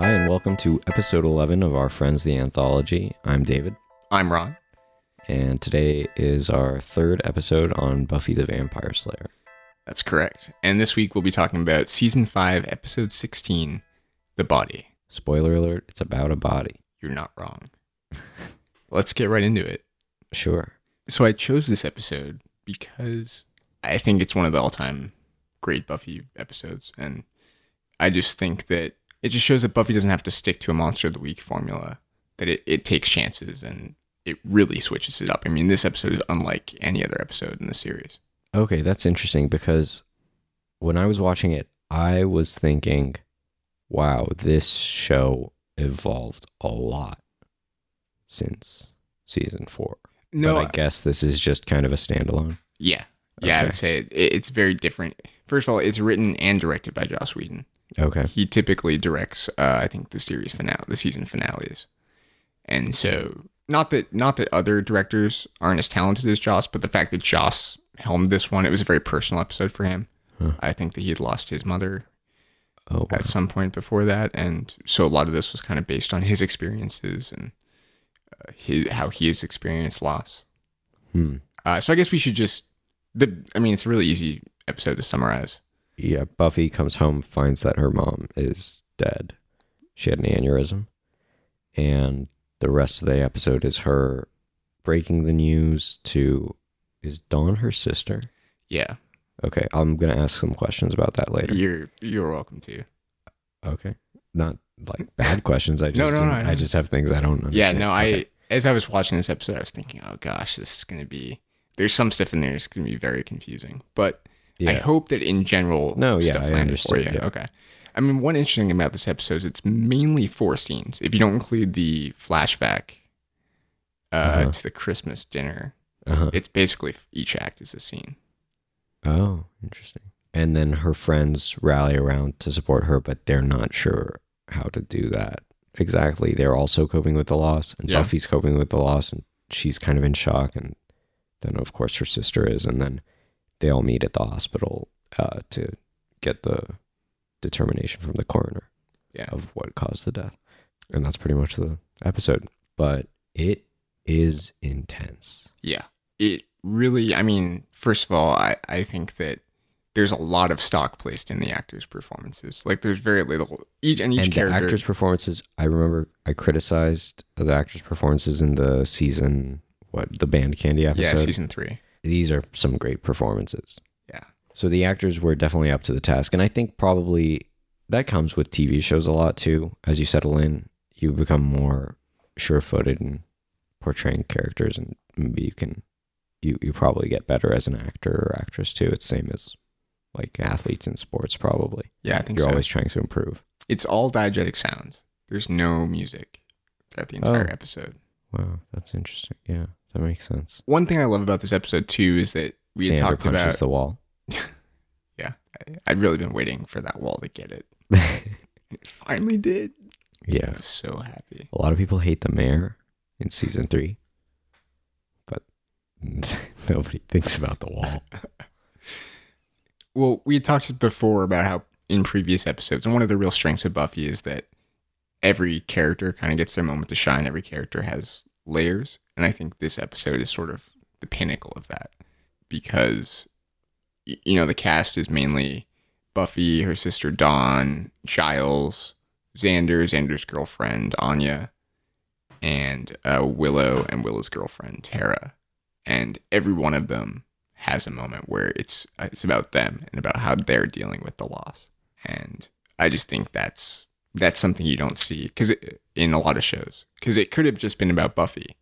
Hi, and welcome to episode 11 of Our Friends the Anthology. I'm David, I'm Ron. and today is our third episode on Buffy the Vampire Slayer. That's correct. And this week we'll be talking about season 5, episode 16, The Body. Spoiler alert, it's about a body. You're not wrong. Let's get right into it. Sure. So I chose this episode because I think it's one of the all-time great Buffy episodes and I just think that it just shows that Buffy doesn't have to stick to a monster of the week formula, that it, it takes chances and it really switches it up. I mean, this episode is unlike any other episode in the series. Okay, that's interesting because when I was watching it, I was thinking, wow, this show evolved a lot since season four. No, but I guess this is just kind of a standalone. Yeah. Yeah, I would say it, it's very different. First of all, it's written and directed by Joss Whedon. Okay. He typically directs, uh, I think, the series finale, the season finales, and so not that not that other directors aren't as talented as Joss, but the fact that Joss helmed this one, it was a very personal episode for him. Huh. I think that he had lost his mother Oh, wow. at some point before that, and so a lot of this was kind of based on his experiences and uh, his, how he has experienced loss. Hmm. Uh, so I guess we should just the. I mean, it's a really easy episode to summarize. Yeah, Buffy comes home, finds that her mom is dead. She had an aneurysm. And the rest of the episode is her breaking the news to is Dawn her sister? Yeah, Okay, I'm going to ask some questions about that later. you're you're welcome to. Okay. Not like bad questions. I just No, no, no, I know. Just have things I don't understand. Yeah, no, I Okay. as I was watching this episode, I was thinking, oh gosh, this is gonna be. There's some stuff in there that's gonna be very confusing, but I hope that in general, No, yeah, stuff I landed for you. yeah. Okay. I mean, one interesting thing about this episode is it's mainly four scenes. If you don't include the flashback uh, Uh-huh. to the Christmas dinner, Uh-huh. it's basically each act is a scene. Oh, interesting. And then her friends rally around to support her, but they're not sure how to do that exactly. They're also coping with the loss, and Yeah. Buffy's coping with the loss, and she's kind of in shock. And then, of course, her sister is, and then they all meet at the hospital uh, to get the determination from the coroner Yeah. of what caused the death. And that's pretty much the episode. But it is intense. Yeah. It really, I mean, first of all, I, I think that there's a lot of stock placed in the actors' performances. Like, there's very little, each and each and character. the actors' performances. I remember I criticized the actors' performances in the season, what the band candy episode. yeah, season three. These are some great performances. Yeah. So the actors were definitely up to the task, and I think probably that comes with TV shows a lot too. As you settle in, you become more sure-footed in portraying characters, and maybe you can you you probably get better as an actor or actress too. It's same as like athletes in sports, probably. Yeah, I think so. You're so. always trying to improve. It's all diegetic sounds. There's no music throughout the entire Oh. episode. Wow, that's interesting. Yeah, that makes sense. One thing I love about this episode, too, is that we had talked punches about. the wall. yeah. I, I'd really been waiting for that wall to get it. It finally did. I yeah, was so happy. a lot of people hate the mayor in season three, but nobody thinks about the wall. Well, we had talked before about how in previous episodes, and one of the real strengths of Buffy is that every character kind of gets their moment to shine. Every character has layers, and I think this episode is sort of the pinnacle of that because you know the cast is mainly Buffy, her sister Dawn, Giles, Xander, Xander's girlfriend Anya, and uh, Willow and Willow's girlfriend Tara, and every one of them has a moment where it's uh, it's about them and about how they're dealing with the loss. And I just think that's that's something you don't see because in a lot of shows because it could have just been about Buffy.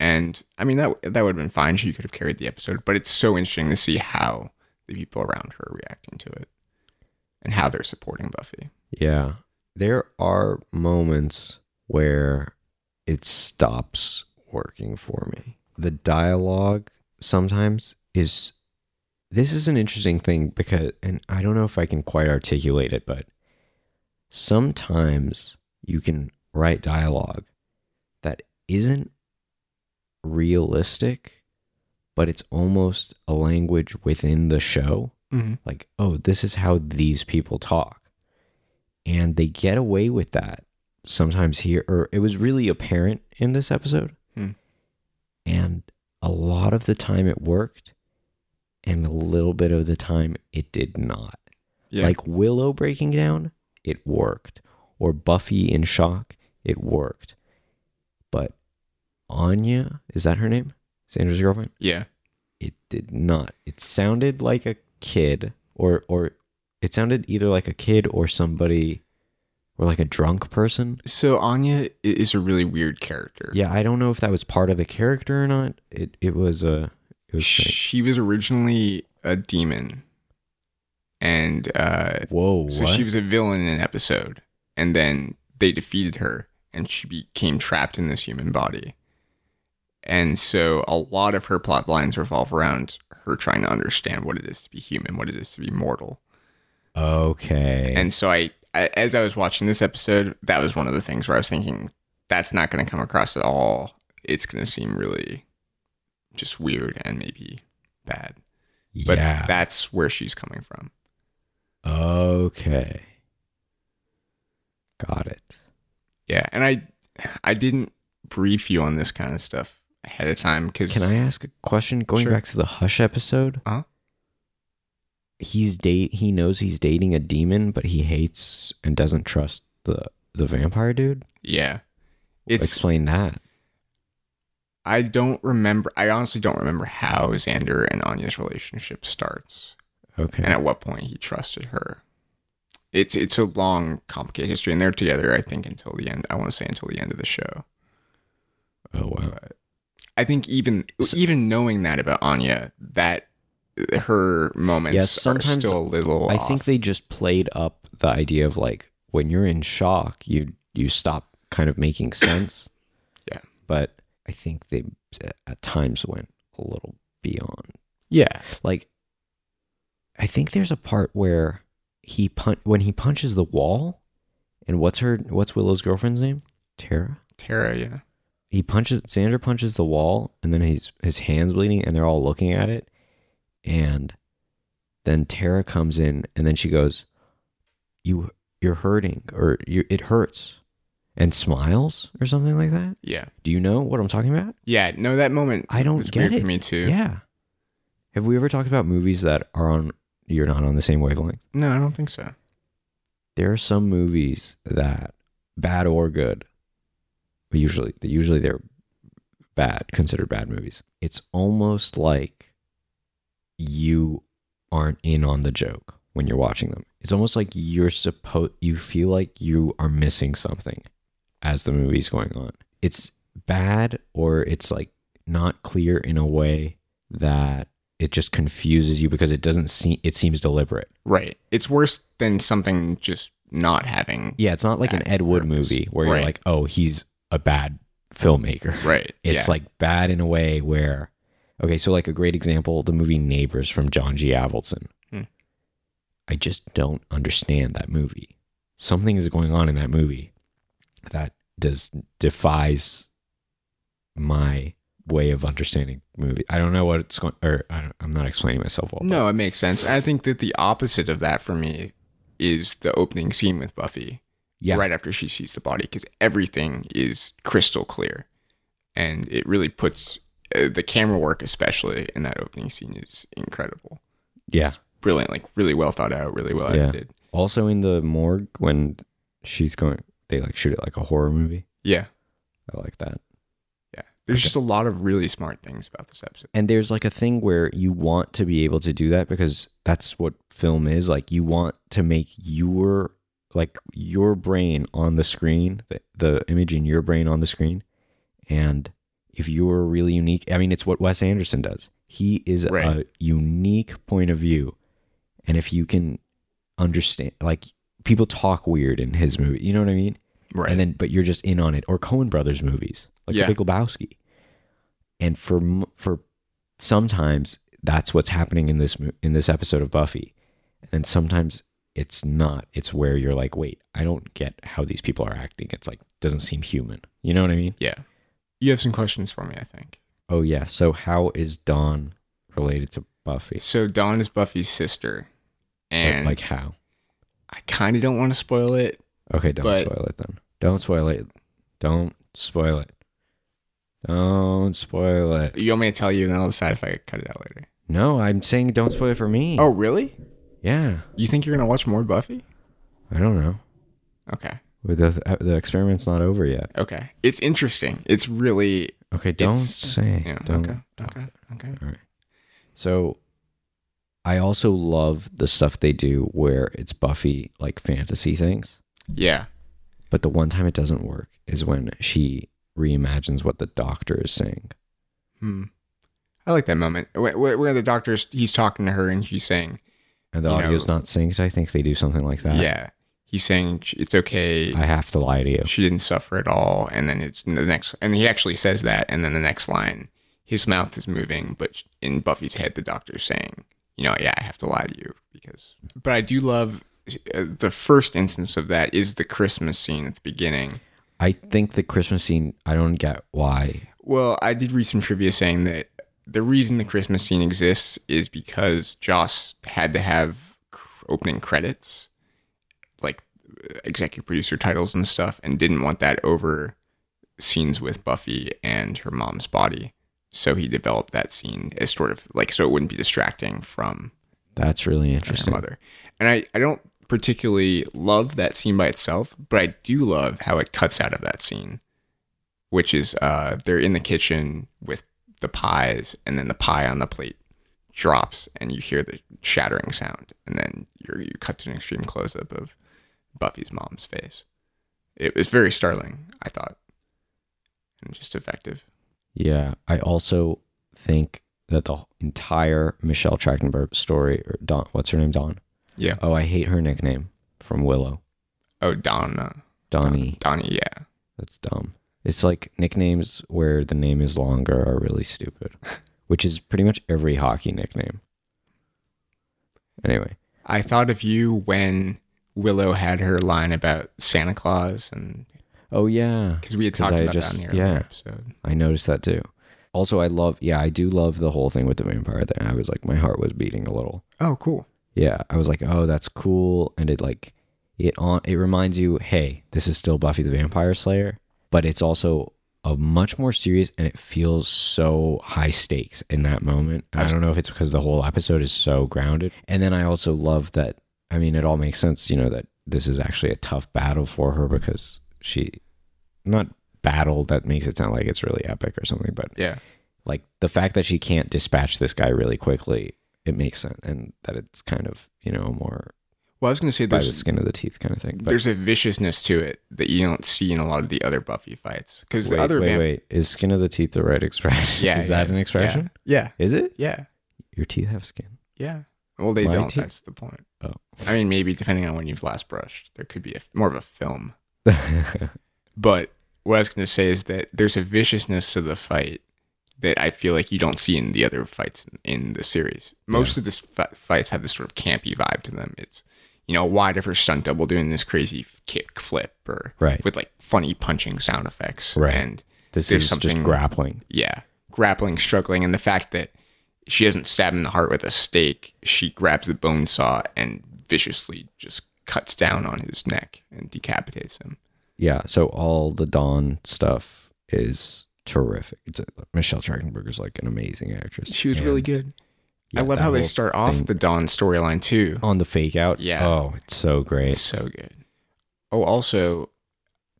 And I mean that that would have been fine. She could have carried the episode, but it's so interesting to see how the people around her are reacting to it and how they're supporting Buffy. Yeah, there are moments where it stops working for me. The dialogue sometimes is. This is an interesting thing because, and I don't know if I can quite articulate it, but sometimes you can write dialogue that isn't realistic, but it's almost a language within the show. Mm-hmm. Like, oh, this is how these people talk. and they get away with that sometimes here or it was really apparent in this episode Hmm. and a lot of the time it worked and a little bit of the time it did not Yeah. like willow breaking down it worked or buffy in shock it worked but anya is that her name xander's girlfriend yeah. it did not it sounded like a kid or or it sounded either like a kid or somebody or like a drunk person So Anya is a really weird character. yeah i don't know if that was part of the character or not it it was a it was strange. She was originally a demon. And uh whoa so she was a villain in an episode and then they defeated her and she became trapped in this human body. And so a lot of her plot lines revolve around her trying to understand what it is to be human, what it is to be mortal. okay And so I, I as I was watching this episode, that was one of the things where I was thinking that's not going to come across at all. It's going to seem really just weird and maybe bad. But yeah that's where she's coming from. Okay. Got it. Yeah, and I I didn't brief you on this kind of stuff ahead of time cuz can i ask a question? Going Sure. back to the hush episode? Uh-huh. he's date he knows he's dating a demon but he hates and doesn't trust the the vampire dude? Yeah. It's explain that. I don't remember I honestly don't remember how Xander and Anya's relationship starts okay and at what point he trusted her. It's it's a long complicated history and they're together I think until the end. I want to say until the end of the show. oh wow I think even So- even knowing that about Anya, that her moments Yes, sometimes are still a little I off. think they just played up the idea of like when you're in shock, you you stop kind of making sense. Yeah. But I think they at times went a little beyond. yeah. Like I think there's a part where he pun- when he punches the wall and what's her what's Willow's girlfriend's name? Tara? Tara, yeah. he punches Xander punches the wall and then he's his hands bleeding and they're all looking at it and then Tara comes in and then she goes you you're hurting or you it hurts and smiles or something like that Yeah. do you know what I'm talking about Yeah. No, that moment I don't get it for me too. yeah have we ever talked about movies that are on you're not on the same wavelength. No, I don't think so. there are some movies that bad or good but usually usually they're bad considered bad movies. It's almost like you aren't in on the joke when you're watching them. It's almost like you're supposed you feel like you are missing something as the movie's going on. It's bad or it's like not clear in a way that it just confuses you because it doesn't seem it seems deliberate Right. It's worse than something just not having. Yeah, it's not like an Ed Wood purpose. movie where you're like, oh, he's a bad filmmaker. Right. It's yeah. like bad in a way where, okay, so like a great example, the movie Neighbors from John G. Avildsen. Hmm. I just don't understand that movie. Something is going on in that movie that does defies my way of understanding movie. I don't know what it's going, or I don't, I'm not explaining myself well. but- No, it makes sense. I think that the opposite of that for me is the opening scene with Buffy. yeah, Right after she sees the body, because everything is crystal clear, and it really puts uh, the camera work, especially in that opening scene, is incredible. yeah. Brilliant, like really well thought out, really well Yeah. edited. Also in the morgue when she's going, they like shoot it like a horror movie. Yeah, I like that. There's Okay. just a lot of really smart things about this episode. And there's like a thing where you want to be able to do that because that's what film is. Like you want to make your like your brain on the screen, the, the image in your brain on the screen. And if you're really unique, I mean, it's what Wes Anderson does. He is Right. a unique point of view. And if you can understand, like people talk weird in his movie, you know what I mean? Right. and then but you're just in on it or Coen Brothers movies like Yeah. The Big Lebowski. And for for sometimes that's what's happening in this in this episode of Buffy, and then sometimes it's not. It's where you're like, wait, I don't get how these people are acting. It's like doesn't seem human. You know what I mean? yeah. You have some questions for me, I think. Oh yeah. So how is Dawn related to Buffy? So Dawn is Buffy's sister, and like how? I kind of don't want to spoil it, Okay, don't spoil it then. Don't spoil it. Don't spoil it. Don't spoil it. You want me to tell you, and then I'll decide if I cut it out later. No, I'm saying don't spoil it for me. Oh, really? yeah. You think you're gonna watch more Buffy? I don't know. Okay. But The uh, the experiment's not over yet. Okay. It's interesting. It's really. Okay, don't say. Yeah. don't. Okay. Okay. Okay. All right. So, I also love the stuff they do where it's Buffy like fantasy things. Yeah. But the one time it doesn't work is when she reimagines what the doctor is saying. Hmm. I like that moment where, where the doctor's he's talking to her and she's saying, And the audio's know- not synced. I think they do something like that. "Yeah." He's saying it's okay. I have to lie to you. she didn't suffer at all and then it's the next and he actually says that and then the next line his mouth is moving but in buffy's head the doctor's saying you know yeah i have to lie to you because but i do love the first instance of that is the christmas scene at the beginning I think the Christmas scene, I don't get why. well i did read some trivia saying that the reason the christmas scene exists is because joss had to have opening credits like uh, executive producer titles and stuff and didn't want that over scenes with buffy and her mom's body so he developed that scene as sort of like so it wouldn't be distracting from That's really interesting. mother and I, I don't particularly love that scene by itself but i do love how it cuts out of that scene which is uh they're in the kitchen with the pies and then the pie on the plate drops and you hear the shattering sound and then you're, you cut to an extreme close up of buffy's mom's face it was very startling i thought and just effective Yeah. I also think that the entire Michelle Trachtenberg story, or Dawn, what's her name? Dawn. Yeah Oh, I hate her nickname from Willow. oh donna Dawnie. dawnie yeah That's dumb. It's like nicknames where the name is longer are really stupid, which is pretty much every hockey nickname. Anyway, I thought of you when Willow had her line about Santa Claus, and oh yeah, because we had talked I about just- that in yeah. episode. I noticed that too. Also, I love, yeah, I do love the whole thing with the vampire thing. I was like, my heart was beating a little. Oh, cool. Yeah, I was like, oh, that's cool, and it like, it on, it reminds you, hey, this is still Buffy the Vampire Slayer, but it's also a much more serious, and it feels so high stakes in that moment. And I don't know if it's because the whole episode is so grounded, and then I also love that. I mean, it all makes sense, you know, that this is actually a tough battle for her because she, not battle that makes it sound like it's really epic or something, but Yeah, like the fact that she can't dispatch this guy really quickly it makes sense and that it's kind of you know more well, I was going to say by the skin of the teeth kind of thing but there's a viciousness to it that you don't see in a lot of the other Buffy fights because the other wait vamp- wait is skin of the teeth the right expression yeah, is that an expression Yeah, is it yeah, your teeth have skin yeah. Well, they My don't. teeth- That's the point. Oh. I mean, maybe depending on when you've last brushed, there could be a, more of a film. But what I was going to say is that there's a viciousness to the fight that I feel like you don't see in the other fights in, in the series. Most of the f- fights have this sort of campy vibe to them. It's you know wide of her stunt double doing this crazy kick flip or Right. with like funny punching sound effects. Right. And this is something- just grappling yeah, grappling, struggling, and the fact that she doesn't stab him in the heart with a stake. She grabs the bone saw and viciously just cuts down on his neck and decapitates him. yeah so all the dawn stuff is terrific it's a, michelle trachtenberg is like an amazing actress She was And, really good. yeah, I love that how they whole start off thing- the Dawn storyline too. on the fake out Yeah. oh it's so great It's so good. Oh, also,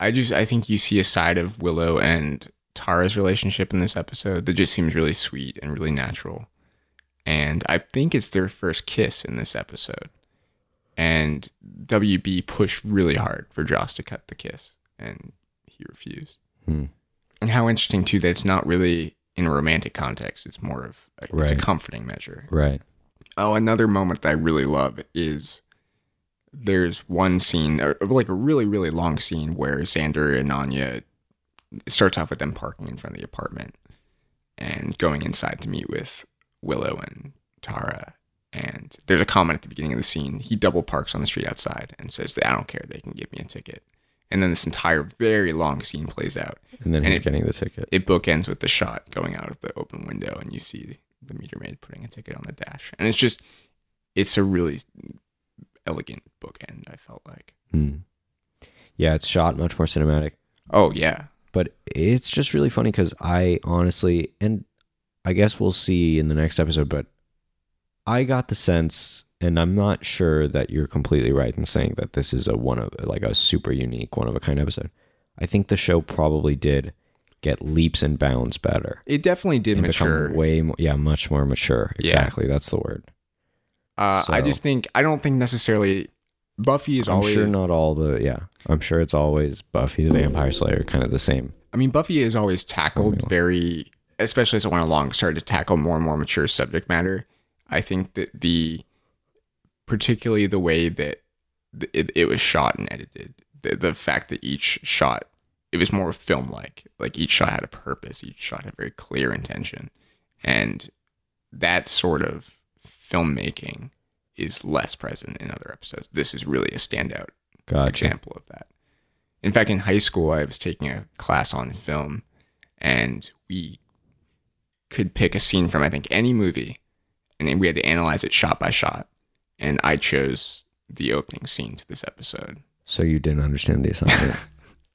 I just I think you see a side of Willow and Tara's relationship in this episode that just seems really sweet and really natural. And I think it's their first kiss in this episode. And WB pushed really hard for Joss to cut the kiss, and he refused. Hmm. And how interesting too that it's not really in a romantic context; it's more of a, it's a comforting measure. right Oh, another moment that I really love is there's one scene, like a really, really long scene where Xander and Anya starts off with them parking in front of the apartment and going inside to meet with Willow and Tara. And there's a comment at the beginning of the scene. He double parks on the street outside and says that I don't care, they can give me a ticket. And then this entire very long scene plays out. and then And he's it- getting the ticket It bookends with the shot going out of the open window, and you see the meter maid putting a ticket on the dash. And it's just, it's a really elegant bookend. I felt like. Hmm. Yeah, it's shot much more cinematic. Oh yeah, but it's just really funny because I honestly, and I guess we'll see in the next episode, but I got the sense, and I'm not sure that you're completely right in saying that this is a one of like a super unique, one of a kind episode. I think the show probably did get leaps and bounds better. it definitely did mature. way more, yeah, much more mature. Yeah. Exactly, that's the word. Uh, I just think I don't think necessarily Buffy is I'm always. sure not all the yeah. I'm sure it's always Buffy the Vampire Slayer, kind of the same. I mean, Buffy has always tackled very, especially as it went along, started to tackle more and more mature subject matter. I think that the, particularly the way that it, it was shot and edited, the, the fact that each shot, it was more film like, like each shot had a purpose, each shot had a very clear intention. And that sort of filmmaking is less present in other episodes. This is really a standout Gotcha. example of that. In fact, in high school, I was taking a class on film, and we could pick a scene from I think any movie, and then we had to analyze it shot by shot. And I chose the opening scene to this episode. So you didn't understand the assignment.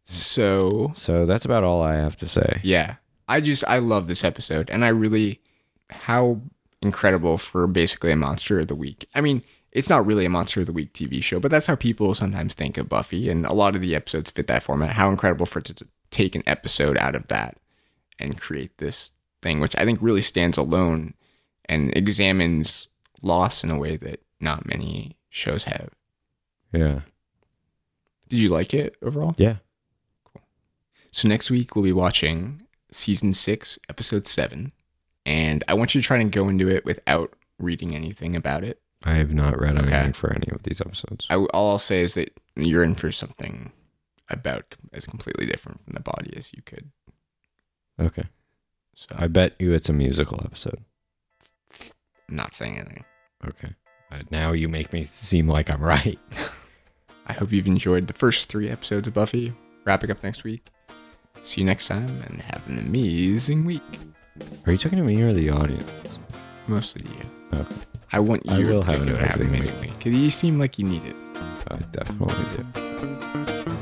So so that's about all I have to say. yeah, I just I love this episode, and I really how incredible for basically a monster of the week. I mean, it's not really a monster of the week TV show, but that's how people sometimes think of Buffy, and a lot of the episodes fit that format. How incredible for it to t- take an episode out of that and create this thing, which I think really stands alone and examines loss in a way that not many shows have. Yeah. Did you like it overall? Yeah. Cool. So next week we'll be watching season six, episode seven, and I want you to try and go into it without reading anything about it. I have not read Okay. anything for any of these episodes. I, all I'll say is that you're in for something about as completely different from the body as you could. Okay. So I bet you it's a musical episode. I'm not saying anything. Okay. Now you make me seem like I'm right. I hope you've enjoyed the first three episodes of Buffy. Wrapping up next week. See you next time and have an amazing week. Are you talking to me or the audience? Mostly you. Okay. I want you I will to have an go have an amazing amazing week because you seem like you need it. I definitely do.